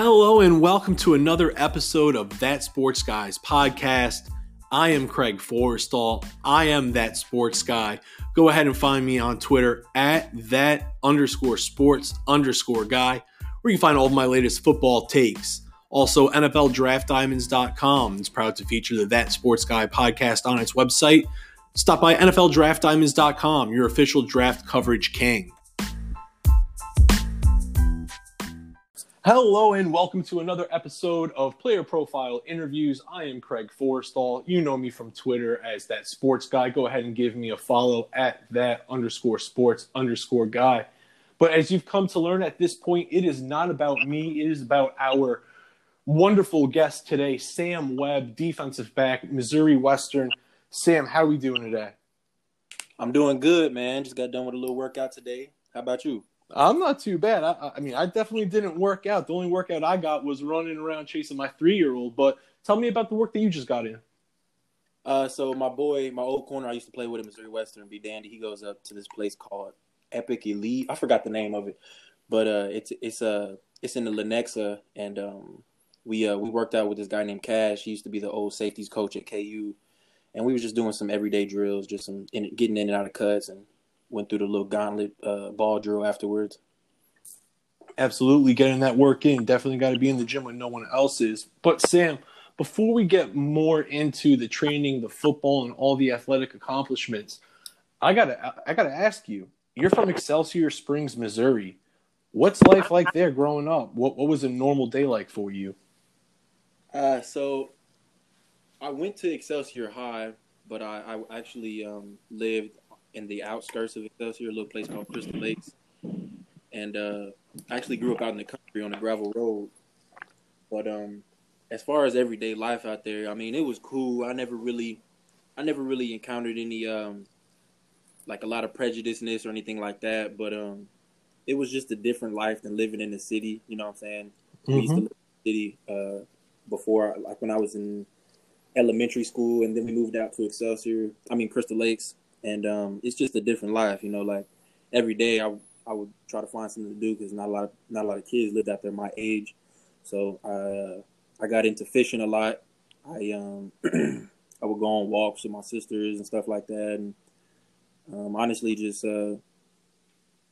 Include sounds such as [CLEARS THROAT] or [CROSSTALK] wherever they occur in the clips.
Hello, and welcome to another episode of That Sports Guys podcast. I am Craig Forrestall. I am that sports guy. Go ahead and find me on Twitter at that underscore sports underscore guy, where you can find all of my latest football takes. Also, NFLDraftDiamonds.com is proud to feature the That Sports Guy podcast on its website. Stop by NFLDraftDiamonds.com, your official draft coverage king. Hello and welcome to another episode of Player Profile Interviews. I am Craig Forrestall. You know me from Twitter as that sports guy. Go ahead and give me a follow at that underscore sports underscore guy. But as you've come to learn at this point, it is not about me. It is about our wonderful guest today, Sam Webb, defensive back, Missouri Western. Sam, how are we doing today? I'm doing good, man. Just got done with a little workout today. How about you? I'm not too bad. I, I mean, I definitely didn't work out. The only workout I got was running around chasing my three year old. But tell me about the work that you just got in. Uh, so my boy, my old corner, I used to play with at Missouri Western, be dandy. He goes up to this place called Epic Elite. I forgot the name of it, but uh, it's it's uh it's in the Lenexa, and um, we uh we worked out with this guy named Cash. He used to be the old safeties coach at KU, and we were just doing some everyday drills, just some in, getting in and out of cuts, and went through the little gauntlet uh, ball drill afterwards. Absolutely, getting that work in. Definitely got to be in the gym when no one else is. But Sam, before we get more into the training, the football, and all the athletic accomplishments, I gotta I gotta ask you. You're from Excelsior Springs, Missouri. What's life like there growing up? What what was a normal day like for you? Uh, so I went to Excelsior High, but I, I actually um, lived in the outskirts of Excelsior, a little place called Crystal Lakes. And uh, I actually grew up out in the country on a gravel road. But um, as far as everyday life out there, I mean, it was cool. I never really, I never really encountered any um, like a lot of prejudiceness or anything like that. But um, it was just a different life than living in the city. You know what I'm saying? Mm-hmm. We used to mm-hmm. live in the city uh, before, like when I was in elementary school, and then we moved out to Excelsior. I mean, Crystal Lakes and um, it's just a different life. You know, like every day I I would try to find something to do because not a lot of, not a lot of kids lived out there my age. So I uh, I got into fishing a lot. I um [CLEARS THROAT] I would go on walks with my sisters and stuff like that, and um, honestly just uh,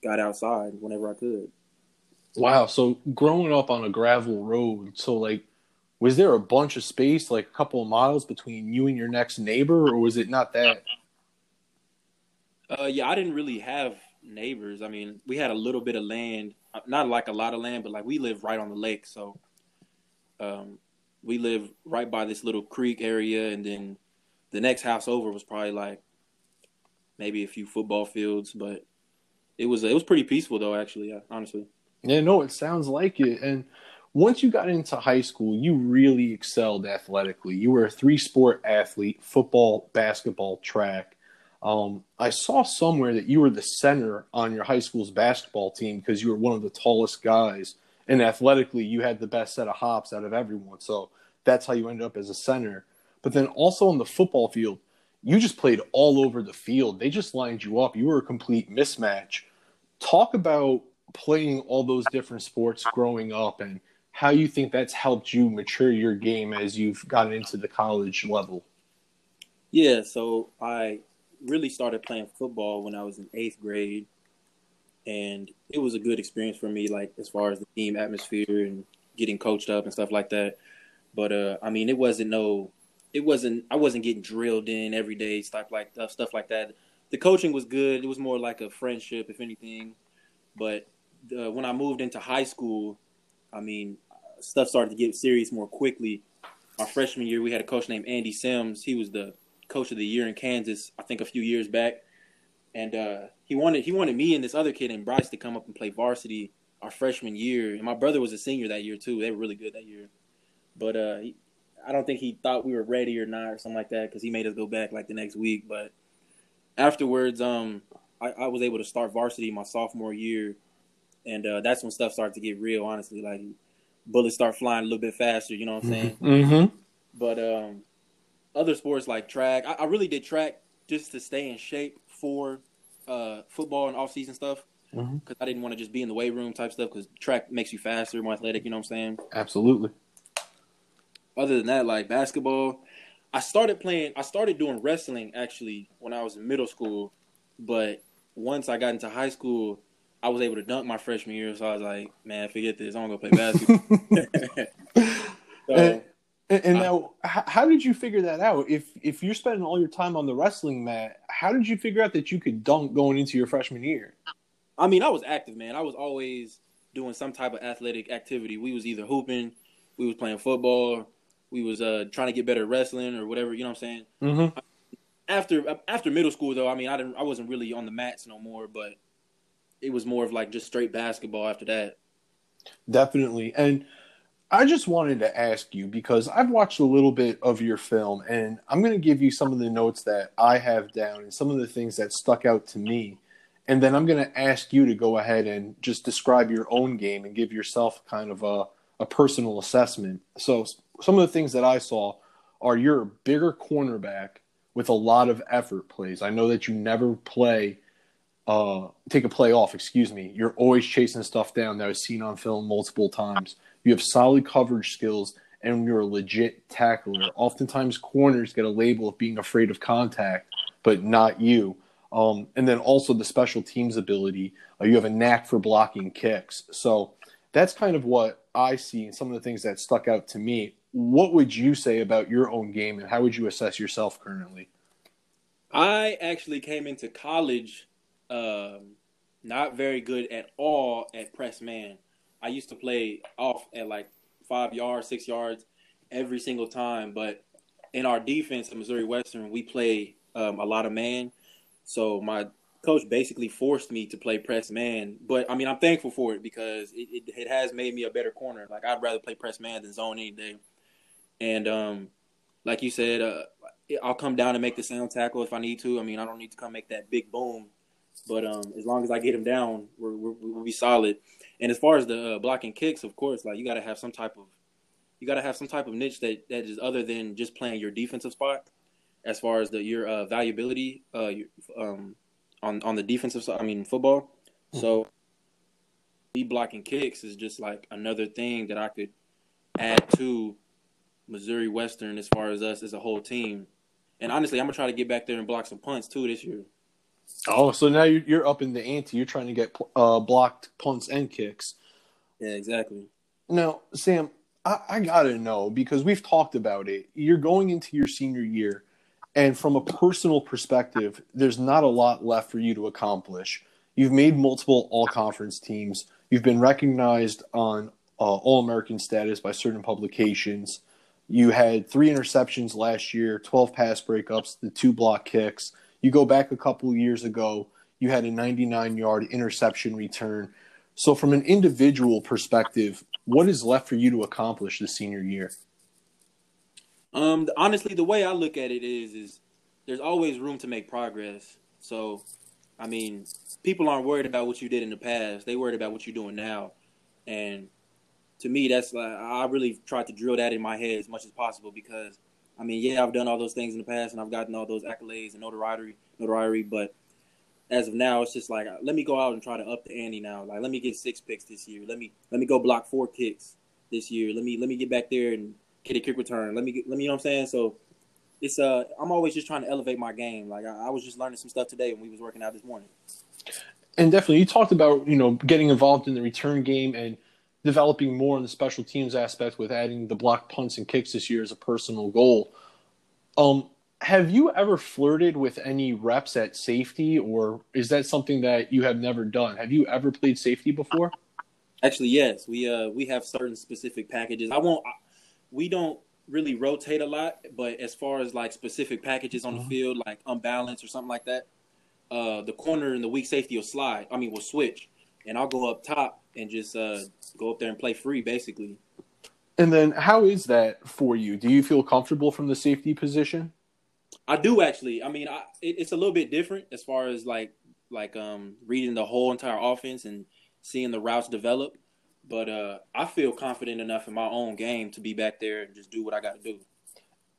got outside whenever I could. Wow. So growing up on a gravel road, so like was there a bunch of space, like a couple of miles between you and your next neighbor, or was it not that? Uh, yeah, I didn't really have neighbors. I mean, we had a little bit of land, uh, not like a lot of land, but like we live right on the lake, so um, we live right by this little creek area, and then the next house over was probably like maybe a few football fields, but it was it was pretty peaceful though, actually, yeah, honestly. Yeah, no, it sounds like it, and once you got into high school, you really excelled athletically. You were a three sport athlete football, basketball, track. Um, I saw somewhere that you were the center on your high school's basketball team because you were one of the tallest guys, and athletically, you had the best set of hops out of everyone. So that's how you ended up as a center. But then also on the football field, you just played all over the field. They just lined you up. You were a complete mismatch. Talk about playing all those different sports growing up and how you think that's helped you mature your game as you've gotten into the college level. Yeah, so I really started playing football when I was in eighth grade, and it was a good experience for me, like as far as the team atmosphere and getting coached up and stuff like that. But uh, I mean, it wasn't no, it wasn't. I wasn't getting drilled in every day, stuff like stuff, stuff like that. The coaching was good. It was more like a friendship, if anything. But uh, when I moved into high school, I mean, stuff started to get serious more quickly. Our freshman year, we had a coach named Andy Sims. He was the coach of the year in Kansas, I think a few years back, and uh, he wanted he wanted me and this other kid named Bryce to come up and play varsity our freshman year. And my brother was a senior that year too. They were really good that year, but uh, he, I don't think he thought we were ready or not or something like that because he made us go back like the next week. But afterwards, um, I, I was able to start varsity my sophomore year, and uh, that's when stuff started to get real. Honestly, like bullets start flying a little bit faster. You know what I'm saying? [LAUGHS] Mm-hmm. But um, other sports like track. I, I, really did track just to stay in shape for uh, football and off season stuff. because mm-hmm. I didn't want to just be in the weight room type stuff because track makes you faster, more athletic. You know what I'm saying? Absolutely. Other than that, like basketball, I started playing. I started doing wrestling actually when I was in middle school, but once I got into high school, I was able to dunk my freshman year. So I was like, man, forget this. I'm gonna play basketball. [LAUGHS] [LAUGHS] so, and, and, now, how did you figure that out? If if you're spending all your time on the wrestling mat, how did you figure out that you could dunk going into your freshman year? I mean, I was active, man. I was always doing some type of athletic activity. We was either hooping, we was playing football, we was uh, trying to get better at wrestling or whatever. You know what I'm saying? Mm-hmm. After after middle school, though, I mean, I didn't, I wasn't really on the mats no more, but it was more of like just straight basketball after that. Definitely, and I just wanted to ask you because I've watched a little bit of your film, and I'm going to give you some of the notes that I have down and some of the things that stuck out to me. And then I'm going to ask you to go ahead and just describe your own game and give yourself kind of a, a personal assessment. So, some of the things that I saw are you're a bigger cornerback with a lot of effort plays. I know that you never play, uh, take a play off, excuse me. You're always chasing stuff down that I've seen on film multiple times. You have solid coverage skills and you're a legit tackler. Oftentimes, corners get a label of being afraid of contact, but not you. Um, and then also the special teams ability. Uh, you have a knack for blocking kicks. So that's kind of what I see and some of the things that stuck out to me what would you say about your own game and how would you assess yourself currently? I actually came into college um, not very good at all at press man. I used to play off at like five yards, six yards every single time. But in our defense at Missouri Western, we play um, a lot of man. So my coach basically forced me to play press man. But I mean, I'm thankful for it because it, it, it has made me a better corner. Like I'd rather play press man than zone any day. And um, like you said, uh, I'll come down and make the sound tackle if I need to. I mean, I don't need to come make that big boom, but um, as long as I get him down, we will be solid. And as far as the uh, blocking kicks, of course, like you got to have some type of you got to have some type of niche that that is other than just playing your defensive spot. As far as the your uh, valuability, uh, um, on on the defensive side, I mean football. Mm-hmm. So, me blocking kicks is just like another thing that I could add to Missouri Western as far as us as a whole team. And honestly, I'm gonna try to get back there and block some punts too this year. Oh, so now you're you're up in the ante. You're trying to get uh, blocked punts and kicks. Yeah, exactly. Now, Sam, I, I gotta know because we've talked about it. You're going into your senior year, and from a personal perspective, there's not a lot left for you to accomplish. You've made multiple all conference teams. You've been recognized on uh, All American status by certain publications. You had three interceptions last year, 12 pass breakups, the two block kicks. You go back a couple years ago, you had a 99 yard interception return. So, from an individual perspective, what is left for you to accomplish this senior year? Um, honestly, the way I look at it is, is there's always room to make progress. So, I mean, people aren't worried about what you did in the past; they worried about what you're doing now. And to me, that's like I really tried to drill that in my head as much as possible because I mean, yeah, I've done all those things in the past and I've gotten all those accolades and notoriety, notoriety, but as of now, it's just like let me go out and try to up the ante now. Like let me get six picks this year. Let me let me go block four kicks this year. Let me let me get back there and get a kick return. Let me get, let me you know what I'm saying. So it's uh I'm always just trying to elevate my game. Like I, I was just learning some stuff today when we was working out this morning. And definitely, you talked about you know getting involved in the return game and developing more in the special teams aspect with adding the block punts and kicks this year as a personal goal. Um, have you ever flirted with any reps at safety, or is that something that you have never done? Have you ever played safety before? Actually, yes. We uh we have certain specific packages. I won't. We don't really rotate a lot, but as far as like specific packages on the uh-huh. field, like unbalanced or something like that, uh, the corner and the weak safety will slide. I mean, will switch, and I'll go up top and just uh, go up there and play free, basically. And then, how is that for you? Do you feel comfortable from the safety position? I do actually. I mean, I, it, it's a little bit different as far as like like um, reading the whole entire offense and seeing the routes develop. But uh, I feel confident enough in my own game to be back there and just do what I got to do.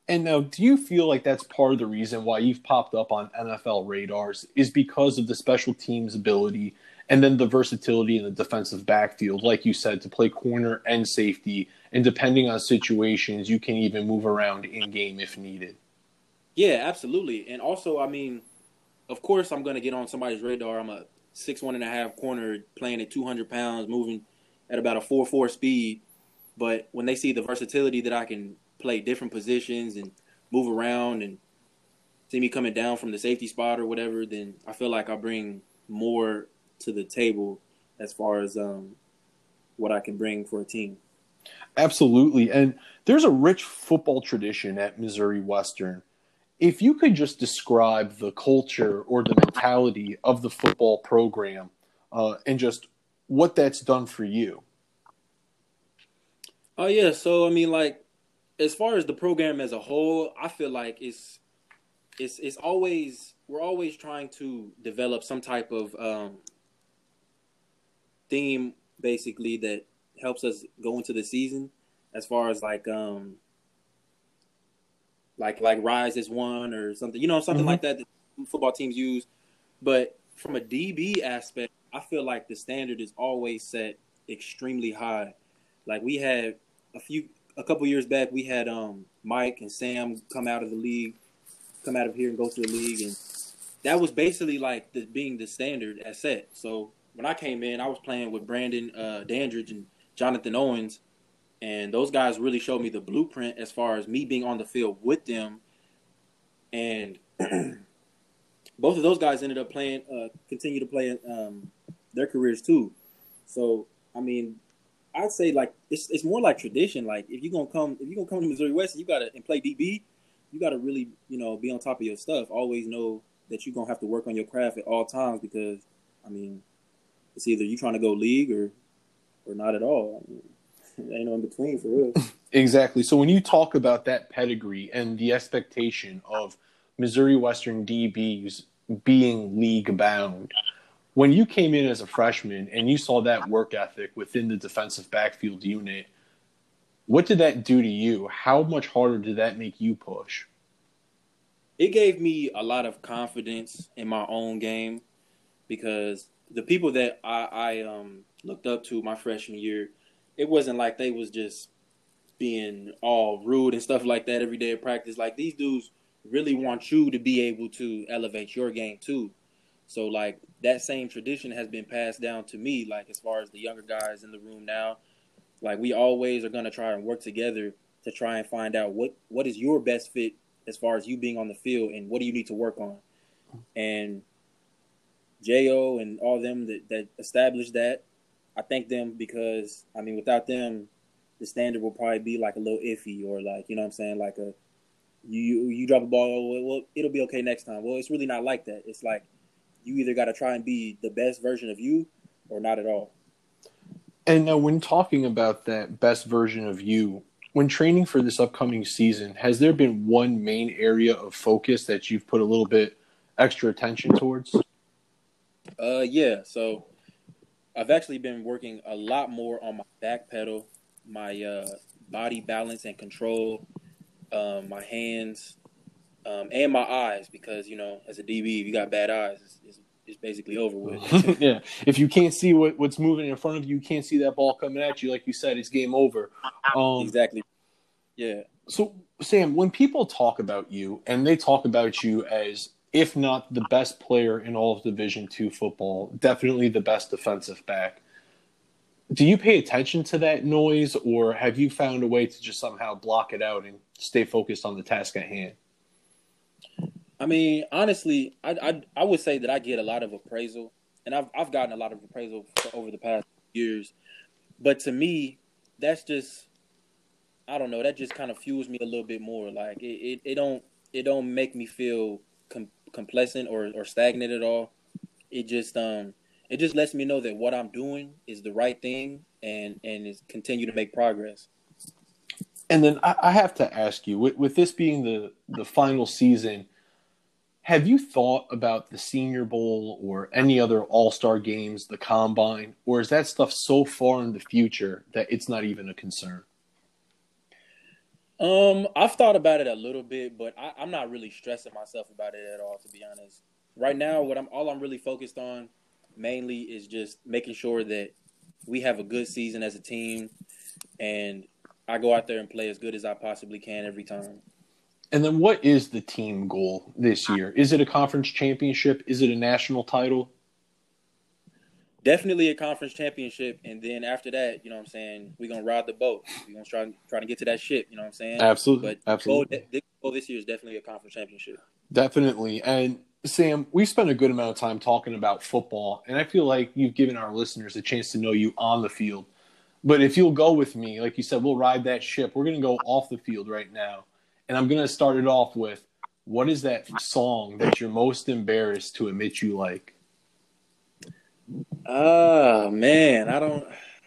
And now, do you feel like that's part of the reason why you've popped up on NFL radars is because of the special teams ability and then the versatility in the defensive backfield, like you said, to play corner and safety, and depending on situations, you can even move around in game if needed. Yeah, absolutely. And also, I mean, of course, I'm going to get on somebody's radar. I'm a six one and a half corner playing at 200 pounds, moving at about a four four speed. But when they see the versatility that I can play different positions and move around and see me coming down from the safety spot or whatever, then I feel like I bring more to the table as far as um, what I can bring for a team. Absolutely. And there's a rich football tradition at Missouri Western. If you could just describe the culture or the mentality of the football program uh, and just what that's done for you. Oh, yeah. So, I mean, like, as far as the program as a whole, I feel like it's it's it's always we're always trying to develop some type of um, theme basically that helps us go into the season as far as like um like like rise as one or something you know something mm-hmm. like that, that football teams use. But from a db aspect i feel like the standard is always set extremely high. Like we had a few a couple years back we had um mike and sam come out of the league come out of here and go to the league and that was basically like the being the standard as set. So when I came in, I was playing with Brandon uh, Dandridge and Jonathan Owens, and those guys really showed me the blueprint as far as me being on the field with them. And [CLEARS THROAT] both of those guys ended up playing, uh, continue to play um, their careers too. So I mean, I'd say like it's it's more like tradition. Like if you're gonna come if you're gonna come to Missouri West, you gotta and play DB, you gotta really you know be on top of your stuff. Always know that you're gonna have to work on your craft at all times because I mean it's either you trying to go league or or not at all. I mean, [LAUGHS] ain't no in between for real. [LAUGHS] exactly. So when you talk about that pedigree and the expectation of Missouri Western DBs being league bound, when you came in as a freshman and you saw that work ethic within the defensive backfield unit, what did that do to you? How much harder did that make you push? It gave me a lot of confidence in my own game because the people that I, I um, looked up to my freshman year, it wasn't like they was just being all rude and stuff like that every day of practice. Like these dudes really want you to be able to elevate your game too. So like that same tradition has been passed down to me. Like as far as the younger guys in the room now, like we always are gonna try and work together to try and find out what what is your best fit as far as you being on the field and what do you need to work on. And Jo and all them that, that established that. I thank them because I mean without them, the standard will probably be like a little iffy or like you know what I'm saying like a you you drop a ball well it'll be okay next time. Well, it's really not like that. It's like you either got to try and be the best version of you or not at all. And now, when talking about that best version of you, when training for this upcoming season, has there been one main area of focus that you've put a little bit extra attention towards? Uh, yeah. So I've actually been working a lot more on my back pedal, my uh, body balance and control, um, my hands, um, and my eyes because you know, as a DB, if you got bad eyes, it's, it's, it's basically over with. [LAUGHS] yeah, if you can't see what, what's moving in front of you, you can't see that ball coming at you. Like you said, it's game over. Um, exactly. Yeah. So Sam, when people talk about you and they talk about you as if not the best player in all of Division two football, definitely the best defensive back. Do you pay attention to that noise, or have you found a way to just somehow block it out and stay focused on the task at hand? I mean, honestly, I, I, I would say that I get a lot of appraisal, and I've I've gotten a lot of appraisal over the past years. But to me, that's just I don't know. That just kind of fuels me a little bit more. Like it, it, it don't it don't make me feel com- complacent or, or stagnant at all. It just um it just lets me know that what I'm doing is the right thing and and is continue to make progress. And then I, I have to ask you, with, with this being the the final season, have you thought about the Senior Bowl or any other All Star games, the Combine, or is that stuff so far in the future that it's not even a concern? Um, I've thought about it a little bit, but I, am not really stressing myself about it at all, to be honest. Right now, what I'm all I'm really focused on mainly is just making sure that we have a good season as a team, and I go out there and play as good as I possibly can every time. And then, what is the team goal this year? Is it a conference championship? Is it a national title? Definitely a conference championship, and then after that, you know what I'm saying, we're gonna ride the boat. We're gonna try try to get to that ship. You know what I'm saying? Absolutely, but absolutely. Goal, goal this year is definitely a conference championship. Definitely, and Sam, we spent a good amount of time talking about football, and I feel like you've given our listeners a chance to know you on the field. But if you'll go with me, like you said, we'll ride that ship. We're going to go off the field right now. And I'm going to start it off with what is that song that you're most embarrassed to admit you like? Oh, man. I don't.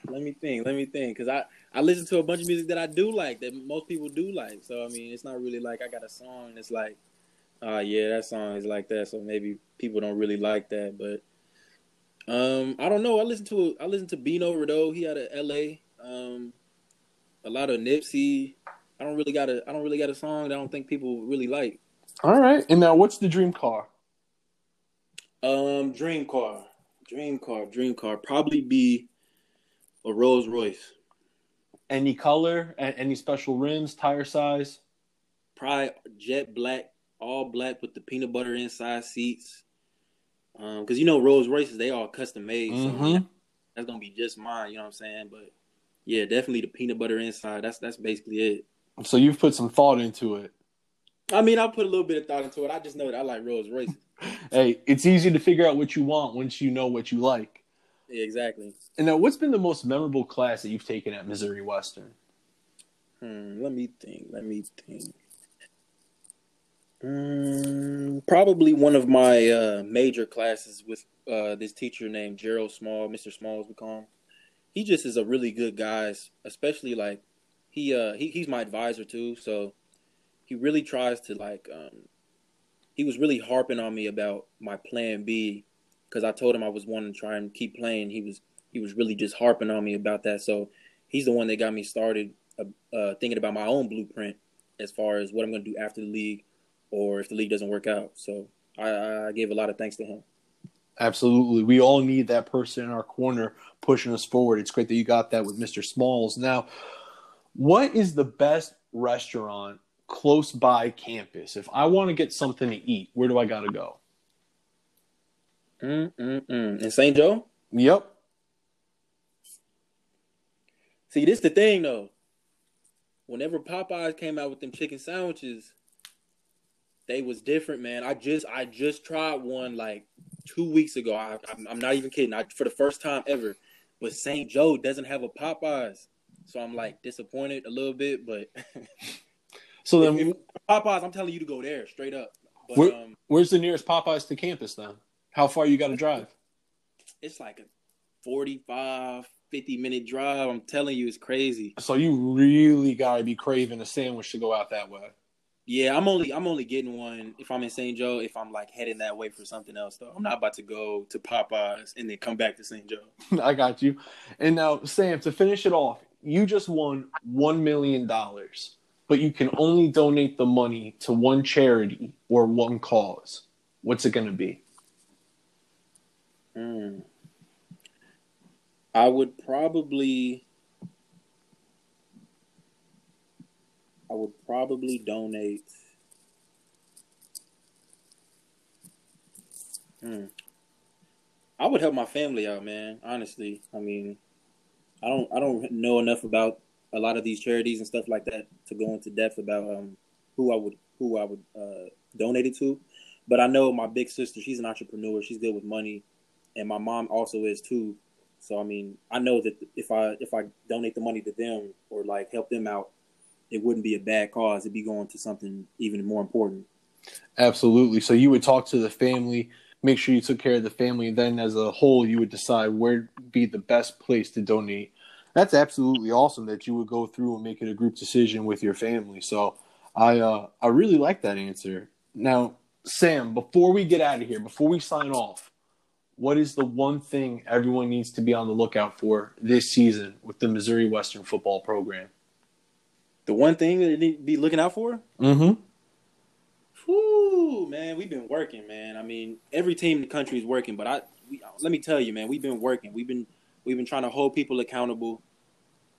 Let me think. Let me think. Because I, I listen to a bunch of music that I do like, that most people do like. So, I mean, it's not really like I got a song that's like, uh, yeah, that song is like that. So maybe people don't really like that. But um, I don't know. I listen to I listen to Bino Rideaux. He had a L.A. Um, a lot of Nipsey. I don't really got a I don't really got a song that I don't think people really like. All right. And now, what's the dream car? Um, dream car, dream car, dream car. Probably be a Rolls Royce. Any color? Any special rims? Tire size? Probably jet black, all black with the peanut butter inside seats. Um, because you know Rolls Royces, they all custom made, mm-hmm. so that's gonna be just mine. You know what I'm saying? But yeah, definitely the peanut butter inside. That's that's basically it. So you've put some thought into it. I mean, I put a little bit of thought into it. I just know that I like Rolls Royces. [LAUGHS] hey, it's easy to figure out what you want once you know what you like. Yeah, exactly. And now, what's been the most memorable class that you've taken at Missouri Western? Hmm, let me think. Let me think. Mm, probably one of my uh, major classes with uh, this teacher named Gerald Small, Mr. Smalls, we call him. He just is a really good guy, especially like he uh he, he's my advisor too, so he really tries to like um he was really harping on me about my plan B because I told him I was wanting to try and keep playing. He was he was really just harping on me about that. So he's the one that got me started uh, uh, thinking about my own blueprint as far as what I'm going to do after the league or if the league doesn't work out. So I, I gave a lot of thanks to him. Absolutely. We all need that person in our corner pushing us forward. It's great that you got that with Mr. Smalls. Now, what is the best restaurant close by campus? If I want to get something to eat, where do I got to go? Mm-mm-mm. In St. Joe? Yep. See, this the thing though. Whenever Popeyes came out with them chicken sandwiches, they was different, man. I just I just tried one like two weeks ago. I, am not even kidding. I, for the first time ever. But St. Joe doesn't have a Popeyes, so I'm like disappointed a little bit. But [LAUGHS] so then, if, if Popeyes, I'm telling you to go there straight up. But, where, um, where's the nearest Popeyes to campus then? How far you got to drive? It's like a 45, 50 minute drive. I'm telling you, it's crazy. So you really gotta be craving a sandwich to go out that way. Yeah, I'm only I'm only getting one if I'm in St. Joe. If I'm like heading that way for something else, though, I'm not about to go to Popeyes and then come back to St. Joe. [LAUGHS] I got you. And now, Sam, to finish it off, you just won one million dollars, but you can only donate the money to one charity or one cause. What's it going to be? Mm. I would probably I would probably donate. Hmm. I would help my family out, man. Honestly, I mean, I don't I don't know enough about a lot of these charities and stuff like that to go into depth about um, who I would who I would uh, donate it to. But I know my big sister; she's an entrepreneur. She's good with money, and my mom also is too. So I mean, I know that if I if I donate the money to them or like help them out, it wouldn't be a bad cause. It'd be going to something even more important. Absolutely. So you would talk to the family, make sure you took care of the family, and then as a whole, you would decide where would be the best place to donate. That's absolutely awesome that you would go through and make it a group decision with your family. So I uh, I really like that answer. Now, Sam, before we get out of here, before we sign off, what is the one thing everyone needs to be on the lookout for this season with the Missouri Western football program? The one thing that they need to be looking out for? Mm-hmm. Whoo, man, we've been working, man. I mean, every team in the country is working, but I we, let me tell you, man, we've been working. We've been we've been trying to hold people accountable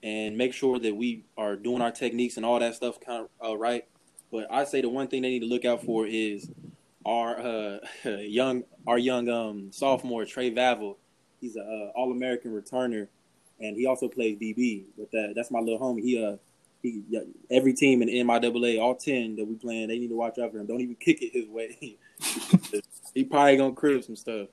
and make sure that we are doing our techniques and all that stuff kind of uh, right. But I'd say the one thing they need to look out for is our uh, [LAUGHS] young our young um, sophomore Trey Vavel. He's a uh, All American returner, and he also plays DB. But that that's my little homie. He uh he every team in MIAA, all ten that we playing, they need to watch out for him. Don't even kick it his way. [LAUGHS] he probably gonna crib some stuff.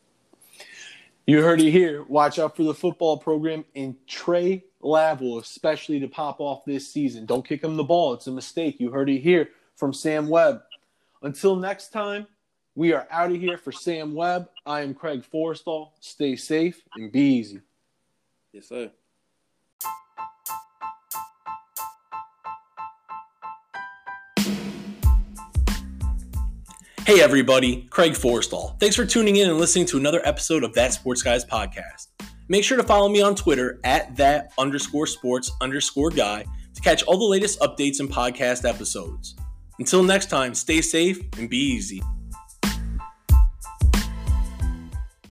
You heard it here. Watch out for the football program and Trey Lavel, especially to pop off this season. Don't kick him the ball. It's a mistake. You heard it here from Sam Webb. Until next time, we are out of here for Sam Webb. I am Craig Forrestall. Stay safe and be easy. Yes, sir. Hey everybody, Craig Forrestall. Thanks for tuning in and listening to another episode of That Sports Guys podcast. Make sure to follow me on Twitter at that underscore sports underscore guy to catch all the latest updates and podcast episodes. Until next time, stay safe and be easy.